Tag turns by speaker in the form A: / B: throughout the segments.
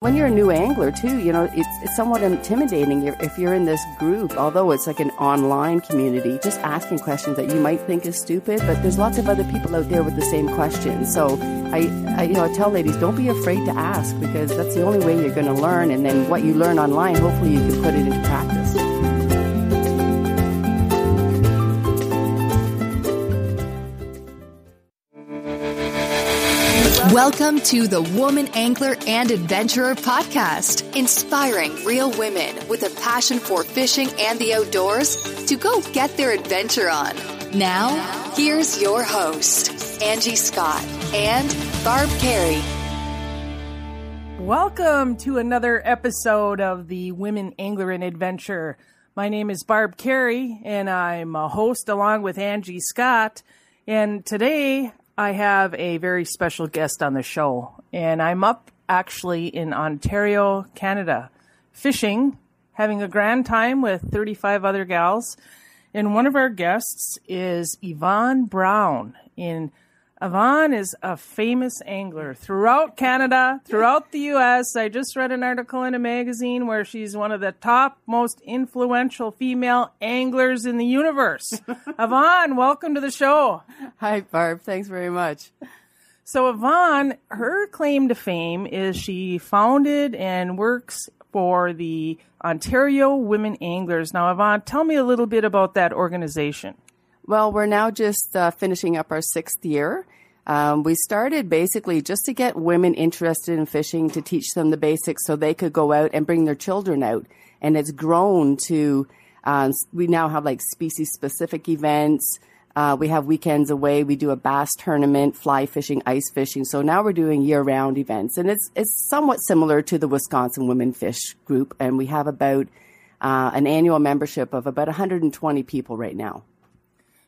A: When you're a new angler, too, you know, it's, it's somewhat intimidating if you're in this group, although it's like an online community, just asking questions that you might think is stupid, but there's lots of other people out there with the same questions. So I, I you know, I tell ladies, don't be afraid to ask because that's the only way you're going to learn. And then what you learn online, hopefully you can put it into practice.
B: Welcome to the Woman Angler and Adventurer podcast, inspiring real women with a passion for fishing and the outdoors to go get their adventure on. Now, here's your host, Angie Scott and Barb Carey.
C: Welcome to another episode of the Women Angler and Adventure. My name is Barb Carey, and I'm a host along with Angie Scott. And today I have a very special guest on the show, and I'm up actually in Ontario, Canada, fishing, having a grand time with 35 other gals. And one of our guests is Yvonne Brown in Yvonne is a famous angler throughout Canada, throughout the U.S. I just read an article in a magazine where she's one of the top most influential female anglers in the universe. Yvonne, welcome to the show.
A: Hi, Barb. Thanks very much.
C: So, Yvonne, her claim to fame is she founded and works for the Ontario Women Anglers. Now, Yvonne, tell me a little bit about that organization.
A: Well, we're now just uh, finishing up our sixth year. Um, we started basically just to get women interested in fishing, to teach them the basics so they could go out and bring their children out. And it's grown to, uh, we now have like species specific events. Uh, we have weekends away. We do a bass tournament, fly fishing, ice fishing. So now we're doing year round events. And it's, it's somewhat similar to the Wisconsin Women Fish Group. And we have about uh, an annual membership of about 120 people right now.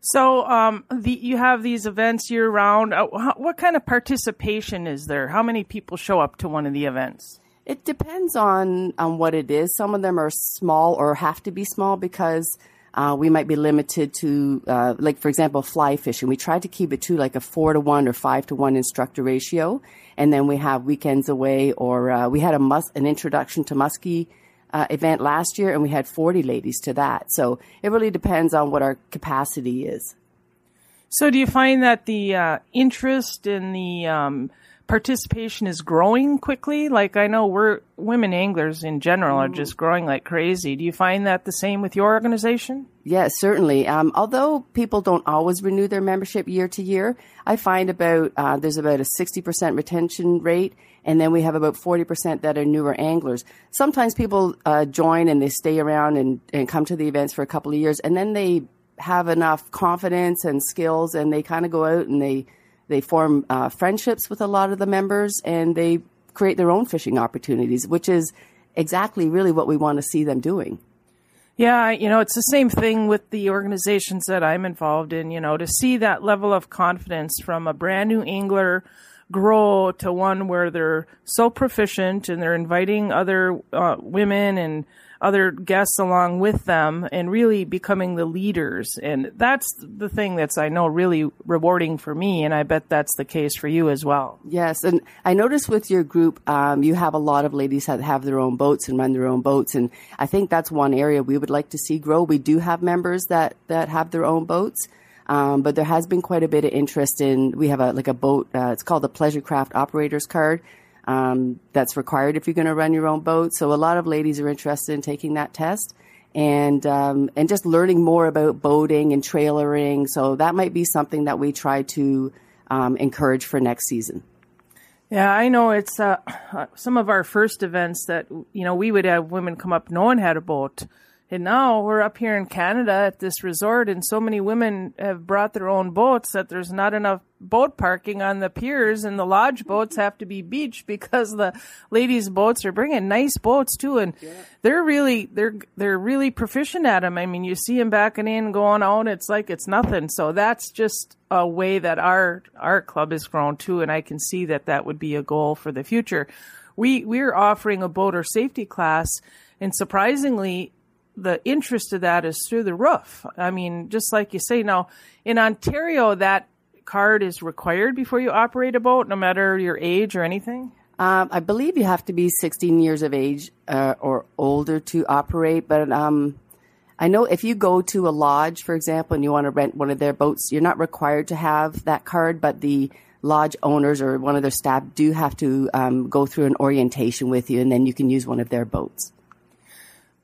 C: So, um, the, you have these events year round. Uh, what kind of participation is there? How many people show up to one of the events?
A: It depends on on what it is. Some of them are small or have to be small because uh, we might be limited to, uh, like for example, fly fishing. We try to keep it to like a four to one or five to one instructor ratio, and then we have weekends away, or uh, we had a mus- an introduction to muskie uh, event last year, and we had 40 ladies to that. So it really depends on what our capacity is.
C: So, do you find that the uh, interest in the um, participation is growing quickly? Like, I know we're women anglers in general are just growing like crazy. Do you find that the same with your organization?
A: Yes, certainly. Um, although people don't always renew their membership year to year, I find about uh, there's about a 60% retention rate, and then we have about 40% that are newer anglers. Sometimes people uh, join and they stay around and, and come to the events for a couple of years, and then they have enough confidence and skills, and they kind of go out and they they form uh, friendships with a lot of the members, and they create their own fishing opportunities, which is exactly really what we want to see them doing.
C: Yeah, you know, it's the same thing with the organizations that I'm involved in, you know, to see that level of confidence from a brand new angler grow to one where they're so proficient and they're inviting other uh, women and other guests along with them and really becoming the leaders. And that's the thing that's, I know, really rewarding for me. And I bet that's the case for you as well.
A: Yes. And I noticed with your group, um, you have a lot of ladies that have their own boats and run their own boats. And I think that's one area we would like to see grow. We do have members that, that have their own boats. Um, but there has been quite a bit of interest in. We have a like a boat. Uh, it's called the Pleasure Craft Operators Card, um, that's required if you're going to run your own boat. So a lot of ladies are interested in taking that test and um, and just learning more about boating and trailering. So that might be something that we try to um, encourage for next season.
C: Yeah, I know it's uh, some of our first events that you know we would have women come up knowing how to boat and now we're up here in Canada at this resort, and so many women have brought their own boats that there's not enough boat parking on the piers, and the lodge boats have to be beached because the ladies' boats are bringing nice boats too, and yeah. they're really they're they're really proficient at them. I mean, you see them backing in, going out, it's like it's nothing. So that's just a way that our our club has grown too, and I can see that that would be a goal for the future. We we're offering a boater safety class, and surprisingly the interest of that is through the roof. I mean, just like you say now, in Ontario, that card is required before you operate a boat, no matter your age or anything.
A: Um, I believe you have to be 16 years of age uh, or older to operate, but um, I know if you go to a lodge, for example, and you want to rent one of their boats, you're not required to have that card, but the lodge owners or one of their staff do have to um, go through an orientation with you, and then you can use one of their boats.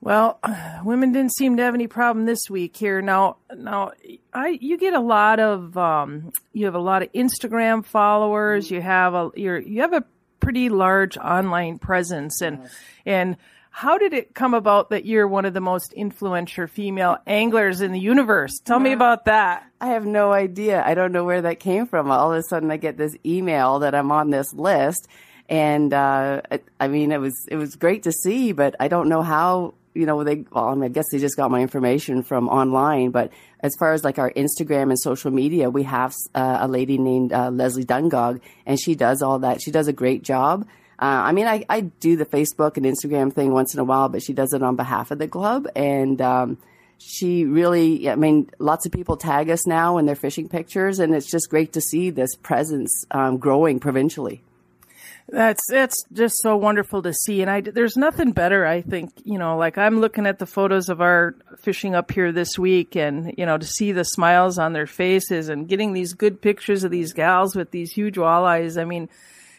C: Well, women didn't seem to have any problem this week here. Now, now, I you get a lot of um, you have a lot of Instagram followers. You have a you're you have a pretty large online presence, and yes. and how did it come about that you're one of the most influential female anglers in the universe? Tell me about that.
A: I have no idea. I don't know where that came from. All of a sudden, I get this email that I'm on this list, and uh, I mean, it was it was great to see, but I don't know how. You know, they well, I, mean, I guess they just got my information from online. But as far as like our Instagram and social media, we have uh, a lady named uh, Leslie Dungog, and she does all that. She does a great job. Uh, I mean, I, I do the Facebook and Instagram thing once in a while, but she does it on behalf of the club. And um, she really, I mean, lots of people tag us now in their fishing pictures, and it's just great to see this presence um, growing provincially.
C: That's that's just so wonderful to see, and I there's nothing better. I think you know, like I'm looking at the photos of our fishing up here this week, and you know, to see the smiles on their faces and getting these good pictures of these gals with these huge walleyes. I mean,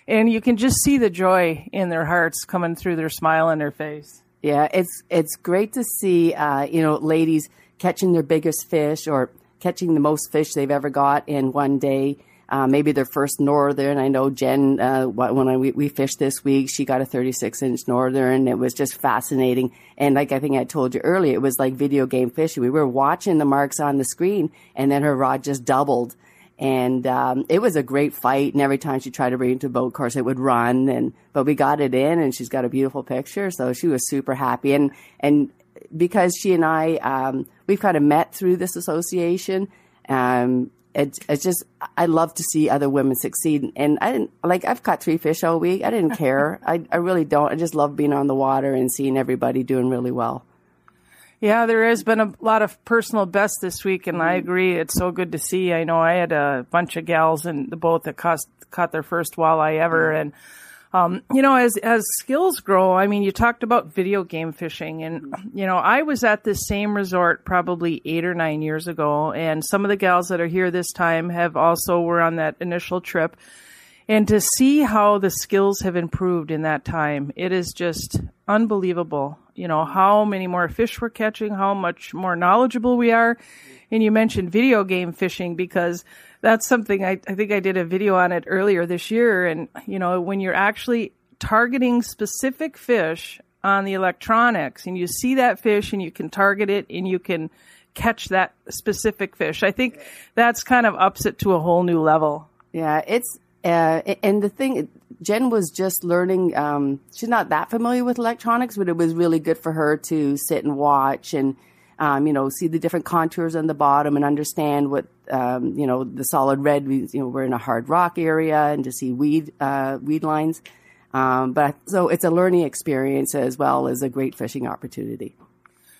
C: and you can just see the joy in their hearts coming through their smile on their face.
A: Yeah, it's it's great to see uh, you know ladies catching their biggest fish or catching the most fish they've ever got in one day. Uh, maybe their first northern. I know Jen, uh, when I, we, we, fished this week, she got a 36 inch northern. It was just fascinating. And like I think I told you earlier, it was like video game fishing. We were watching the marks on the screen and then her rod just doubled and um, it was a great fight. And every time she tried to bring it to boat course, it would run. And but we got it in, and she's got a beautiful picture, so she was super happy. And and because she and I, um, we've kind of met through this association. Um, it, it's just I love to see other women succeed, and I didn't like I've caught three fish all week. I didn't care. I I really don't. I just love being on the water and seeing everybody doing really well.
C: Yeah, there has been a lot of personal best this week, and I mm-hmm. agree. It's so good to see. I know I had a bunch of gals in the boat that caught, caught their first walleye ever, and um, you know, as as skills grow, I mean, you talked about video game fishing, and you know, I was at this same resort probably eight or nine years ago, and some of the gals that are here this time have also were on that initial trip, and to see how the skills have improved in that time, it is just unbelievable you know, how many more fish we're catching, how much more knowledgeable we are. And you mentioned video game fishing because that's something I, I think I did a video on it earlier this year. And, you know, when you're actually targeting specific fish on the electronics and you see that fish and you can target it and you can catch that specific fish, I think that's kind of ups it to a whole new level.
A: Yeah, it's, uh, and the thing, Jen was just learning. Um, she's not that familiar with electronics, but it was really good for her to sit and watch and, um, you know, see the different contours on the bottom and understand what, um, you know, the solid red. You know, we're in a hard rock area, and to see weed uh, weed lines. Um, but so it's a learning experience as well as a great fishing opportunity.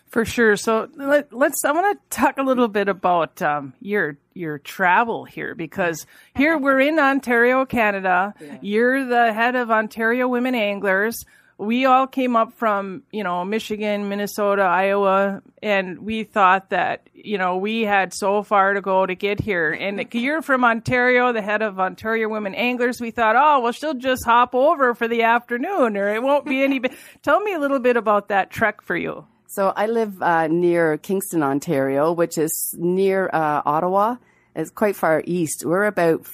C: For sure. So let, us I want to talk a little bit about um, your your travel here because here we're in Ontario, Canada. Yeah. You're the head of Ontario Women Anglers. We all came up from, you know, Michigan, Minnesota, Iowa, and we thought that, you know, we had so far to go to get here. And you're from Ontario, the head of Ontario Women Anglers. We thought, oh, well, she'll just hop over for the afternoon or it won't be any. Tell me a little bit about that trek for you.
A: So I live uh, near Kingston, Ontario, which is near uh, Ottawa. It's quite far east. We're about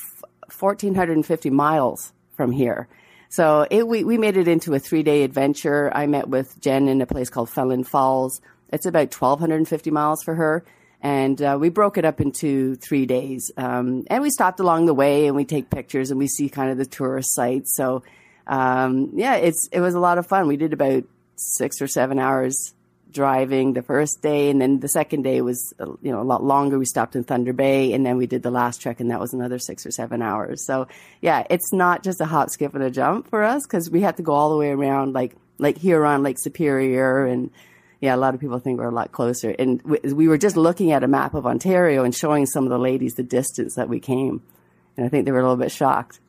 A: 1,450 miles from here. So it, we, we made it into a three day adventure. I met with Jen in a place called Fenelon Falls. It's about 1,250 miles for her. And uh, we broke it up into three days. Um, and we stopped along the way and we take pictures and we see kind of the tourist sites. So um, yeah, it's it was a lot of fun. We did about six or seven hours driving the first day, and then the second day was you know a lot longer. We stopped in Thunder Bay, and then we did the last trek, and that was another six or seven hours. So yeah, it's not just a hop, skip, and a jump for us because we had to go all the way around like like Huron, Lake Superior, and yeah, a lot of people think we're a lot closer. And we were just looking at a map of Ontario and showing some of the ladies the distance that we came, and I think they were a little bit shocked.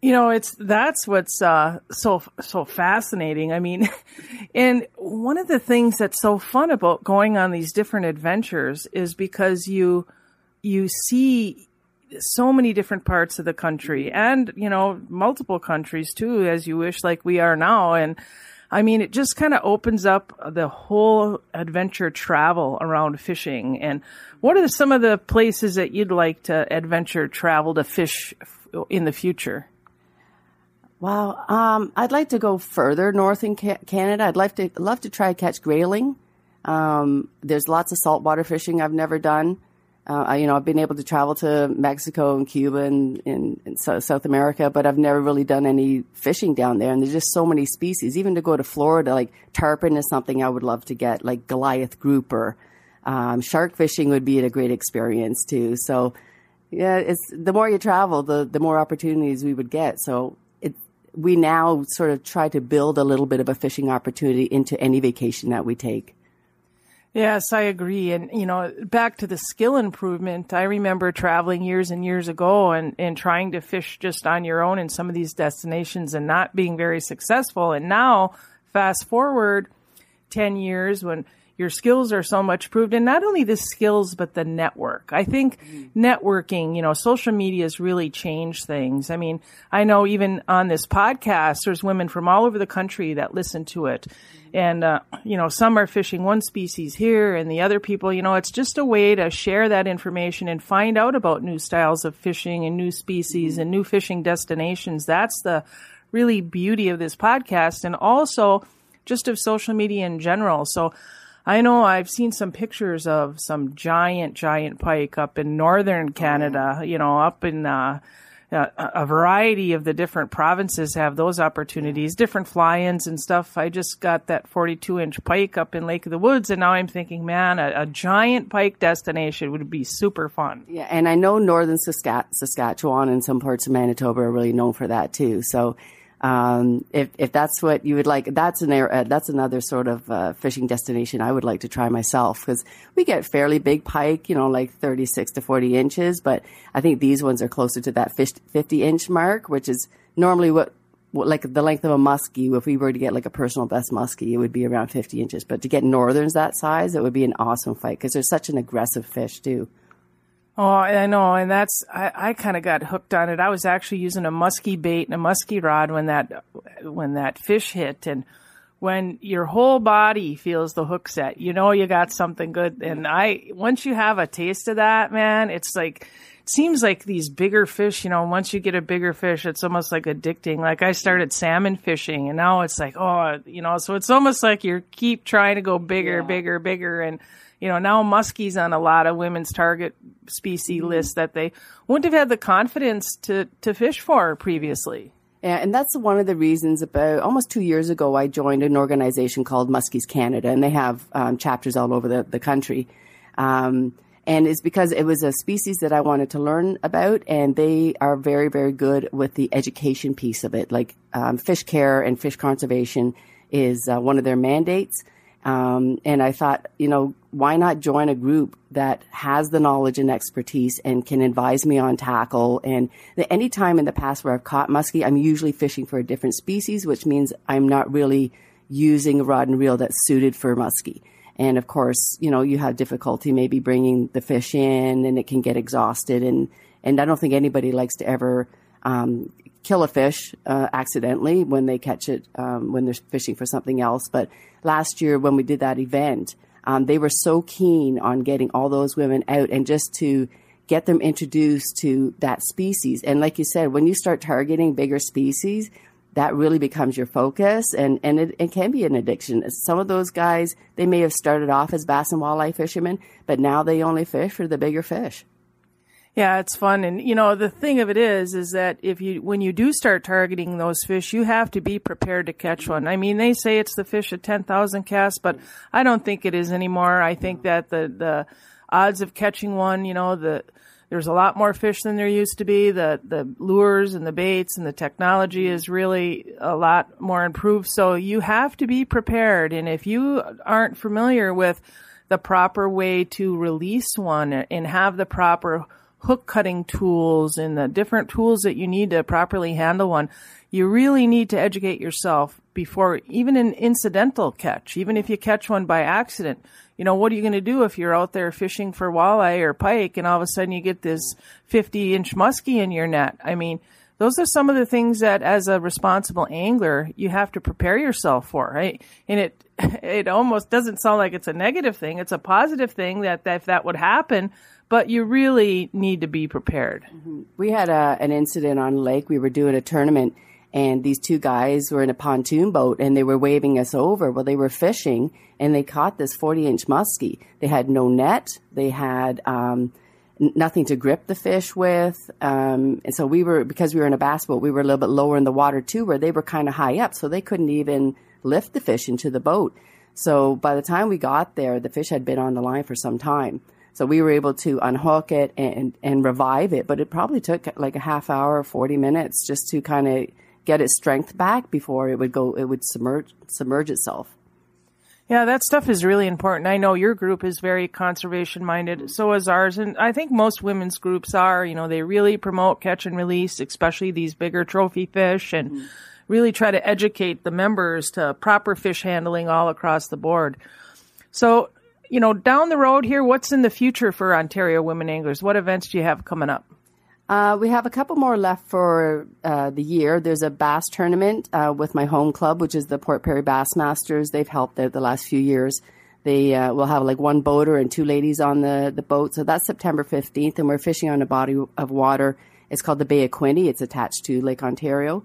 C: You know, it's that's what's uh, so so fascinating. I mean, and one of the things that's so fun about going on these different adventures is because you you see so many different parts of the country and you know multiple countries too, as you wish, like we are now, and I mean, it just kind of opens up the whole adventure travel around fishing. And what are some of the places that you'd like to adventure travel to fish in the future?
A: Wow, um, I'd like to go further north in ca- Canada. I'd love to love to try catch grayling. Um, there's lots of saltwater fishing I've never done. Uh, I, you know, I've been able to travel to Mexico and Cuba and, and, and South America, but I've never really done any fishing down there. And there's just so many species. Even to go to Florida, like tarpon is something I would love to get, like Goliath grouper. Um, shark fishing would be a great experience too. So, yeah, it's the more you travel, the the more opportunities we would get. So we now sort of try to build a little bit of a fishing opportunity into any vacation that we take.
C: Yes, I agree. And, you know, back to the skill improvement, I remember traveling years and years ago and, and trying to fish just on your own in some of these destinations and not being very successful. And now, fast forward 10 years when your skills are so much proved and not only the skills but the network. I think mm-hmm. networking you know social media has really changed things. I mean i know even on this podcast there's women from all over the country that listen to it. And uh, you know some are fishing one species here and the other people you know it's just a way to share that information and find out about new styles of fishing and new species mm-hmm. and new fishing destinations. That's the really beauty of this podcast and also just of social media in general. So I know I've seen some pictures of some giant, giant pike up in northern Canada, you know, up in, uh, a variety of the different provinces have those opportunities, different fly-ins and stuff. I just got that 42 inch pike up in Lake of the Woods, and now I'm thinking, man, a, a giant pike destination would be super fun.
A: Yeah, and I know northern Saskatchewan and some parts of Manitoba are really known for that too. So um, if if that's what you would like, that's an uh, that's another sort of uh, fishing destination I would like to try myself because we get fairly big pike, you know, like thirty six to forty inches, but I think these ones are closer to that fifty inch mark, which is normally what, what like the length of a muskie. If we were to get like a personal best muskie, it would be around fifty inches. But to get northerns that size, it would be an awesome fight because they're such an aggressive fish too.
C: Oh, I know, and that's I, I kind of got hooked on it. I was actually using a musky bait and a musky rod when that when that fish hit, and when your whole body feels the hook set, you know you got something good. And I once you have a taste of that, man, it's like it seems like these bigger fish. You know, once you get a bigger fish, it's almost like addicting. Like I started salmon fishing, and now it's like oh, you know, so it's almost like you keep trying to go bigger, yeah. bigger, bigger, and you know, now muskie's on a lot of women's target species mm-hmm. lists that they wouldn't have had the confidence to, to fish for previously.
A: Yeah, and that's one of the reasons. About almost two years ago, I joined an organization called Muskies Canada, and they have um, chapters all over the, the country. Um, and it's because it was a species that I wanted to learn about, and they are very, very good with the education piece of it. Like um, fish care and fish conservation is uh, one of their mandates. Um, and I thought, you know, why not join a group that has the knowledge and expertise and can advise me on tackle? And any time in the past where I've caught muskie, I'm usually fishing for a different species, which means I'm not really using a rod and reel that's suited for muskie. And of course, you know, you have difficulty maybe bringing the fish in and it can get exhausted. And, and I don't think anybody likes to ever, um, kill a fish uh, accidentally when they catch it um, when they're fishing for something else. But last year when we did that event, um, they were so keen on getting all those women out and just to get them introduced to that species. And like you said, when you start targeting bigger species, that really becomes your focus and, and it, it, can be an addiction. Some of those guys, they may have started off as bass and walleye fishermen, but now they only fish for the bigger fish.
C: Yeah, it's fun. And, you know, the thing of it is, is that if you, when you do start targeting those fish, you have to be prepared to catch one. I mean, they say it's the fish at 10,000 casts, but I don't think it is anymore. I think that the, the odds of catching one, you know, the, there's a lot more fish than there used to be. The, the lures and the baits and the technology is really a lot more improved. So you have to be prepared. And if you aren't familiar with the proper way to release one and have the proper hook cutting tools and the different tools that you need to properly handle one, you really need to educate yourself before even an incidental catch, even if you catch one by accident. You know, what are you going to do if you're out there fishing for walleye or pike and all of a sudden you get this 50 inch muskie in your net? I mean, those are some of the things that as a responsible angler you have to prepare yourself for right and it it almost doesn't sound like it's a negative thing it's a positive thing that, that if that would happen but you really need to be prepared
A: mm-hmm. we had a, an incident on lake we were doing a tournament and these two guys were in a pontoon boat and they were waving us over. Well, they were fishing and they caught this 40 inch muskie. They had no net. They had, um, nothing to grip the fish with. Um, and so we were, because we were in a bass boat, we were a little bit lower in the water too, where they were kind of high up. So they couldn't even lift the fish into the boat. So by the time we got there, the fish had been on the line for some time. So we were able to unhook it and, and revive it, but it probably took like a half hour, 40 minutes just to kind of get its strength back before it would go, it would submerge, submerge itself.
C: Yeah, that stuff is really important. I know your group is very conservation minded. So is ours. And I think most women's groups are, you know, they really promote catch and release, especially these bigger trophy fish and mm-hmm. Really try to educate the members to proper fish handling all across the board. So, you know, down the road here, what's in the future for Ontario women anglers? What events do you have coming up?
A: Uh, we have a couple more left for uh, the year. There's a bass tournament uh, with my home club, which is the Port Perry Bassmasters. They've helped there the last few years. They uh, will have like one boater and two ladies on the, the boat. So that's September 15th, and we're fishing on a body of water. It's called the Bay of Quinte. It's attached to Lake Ontario.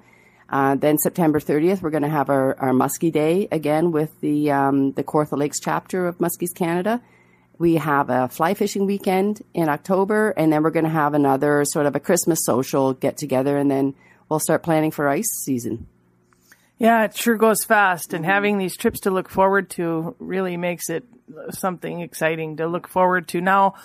A: Uh, then September 30th, we're going to have our, our Muskie Day again with the um, the Kawartha Lakes chapter of Muskies Canada. We have a fly fishing weekend in October, and then we're going to have another sort of a Christmas social get together, and then we'll start planning for ice season.
C: Yeah, it sure goes fast, and having these trips to look forward to really makes it something exciting to look forward to. Now,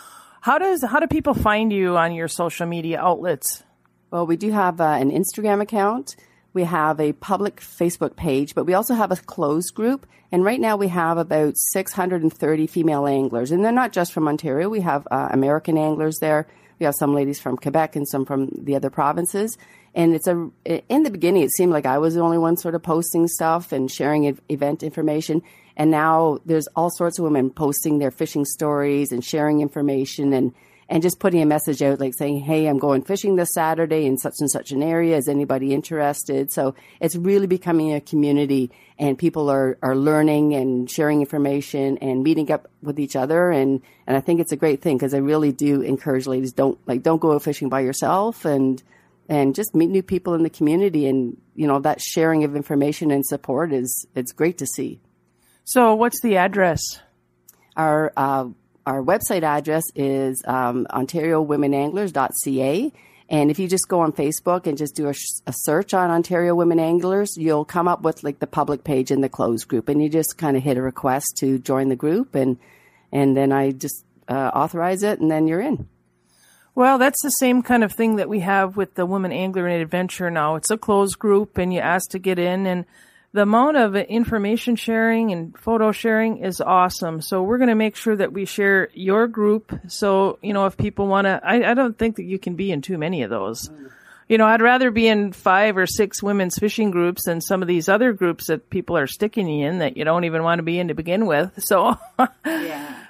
C: how does how do people find you on your social media outlets?
A: Well, we do have uh, an Instagram account. We have a public Facebook page, but we also have a closed group. And right now we have about 630 female anglers. And they're not just from Ontario. We have uh, American anglers there. We have some ladies from Quebec and some from the other provinces. And it's a, in the beginning, it seemed like I was the only one sort of posting stuff and sharing event information. And now there's all sorts of women posting their fishing stories and sharing information and and just putting a message out like saying, Hey, I'm going fishing this Saturday in such and such an area. Is anybody interested? So it's really becoming a community and people are, are learning and sharing information and meeting up with each other. And, and I think it's a great thing because I really do encourage ladies don't like, don't go out fishing by yourself and, and just meet new people in the community. And, you know, that sharing of information and support is, it's great to see.
C: So what's the address?
A: Our, uh, our website address is um, ontariowomenanglers.ca. And if you just go on Facebook and just do a, a, search on Ontario Women Anglers, you'll come up with like the public page and the closed group, and you just kind of hit a request to join the group, and and then I just uh, authorize it, and then you're in.
C: Well, that's the same kind of thing that we have with the Women Angler and Adventure now. It's a closed group, and you ask to get in, and the amount of information sharing and photo sharing is awesome. So we're going to make sure that we share your group. So, you know, if people want to, I, I, don't think that you can be in too many of those. You know, I'd rather be in five or six women's fishing groups than some of these other groups that people are sticking you in that you don't even want to be in to begin with. So,
A: yeah.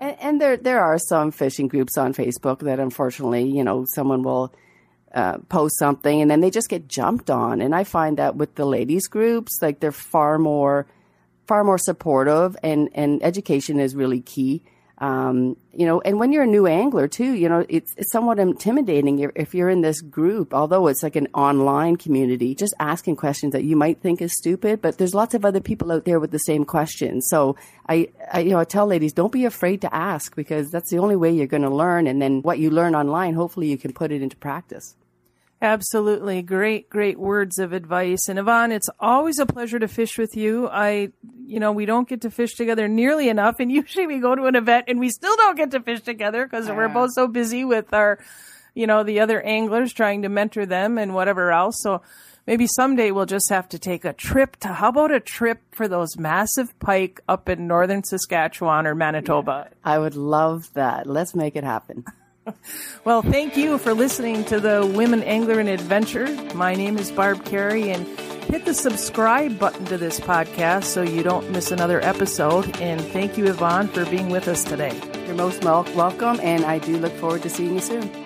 A: And, and there, there are some fishing groups on Facebook that unfortunately, you know, someone will, uh, post something and then they just get jumped on. And I find that with the ladies groups, like they're far more, far more supportive and, and education is really key. Um, you know, and when you're a new angler too, you know, it's, it's somewhat intimidating if you're in this group, although it's like an online community, just asking questions that you might think is stupid, but there's lots of other people out there with the same questions. So I, I you know, I tell ladies, don't be afraid to ask because that's the only way you're going to learn. And then what you learn online, hopefully you can put it into practice.
C: Absolutely. Great, great words of advice. And Yvonne, it's always a pleasure to fish with you. I, you know, we don't get to fish together nearly enough. And usually we go to an event and we still don't get to fish together because we're both so busy with our, you know, the other anglers trying to mentor them and whatever else. So maybe someday we'll just have to take a trip to, how about a trip for those massive pike up in northern Saskatchewan or Manitoba?
A: I would love that. Let's make it happen.
C: Well, thank you for listening to the Women Angler and Adventure. My name is Barb Carey, and hit the subscribe button to this podcast so you don't miss another episode. And thank you, Yvonne, for being with us today.
A: You're most welcome, and I do look forward to seeing you soon.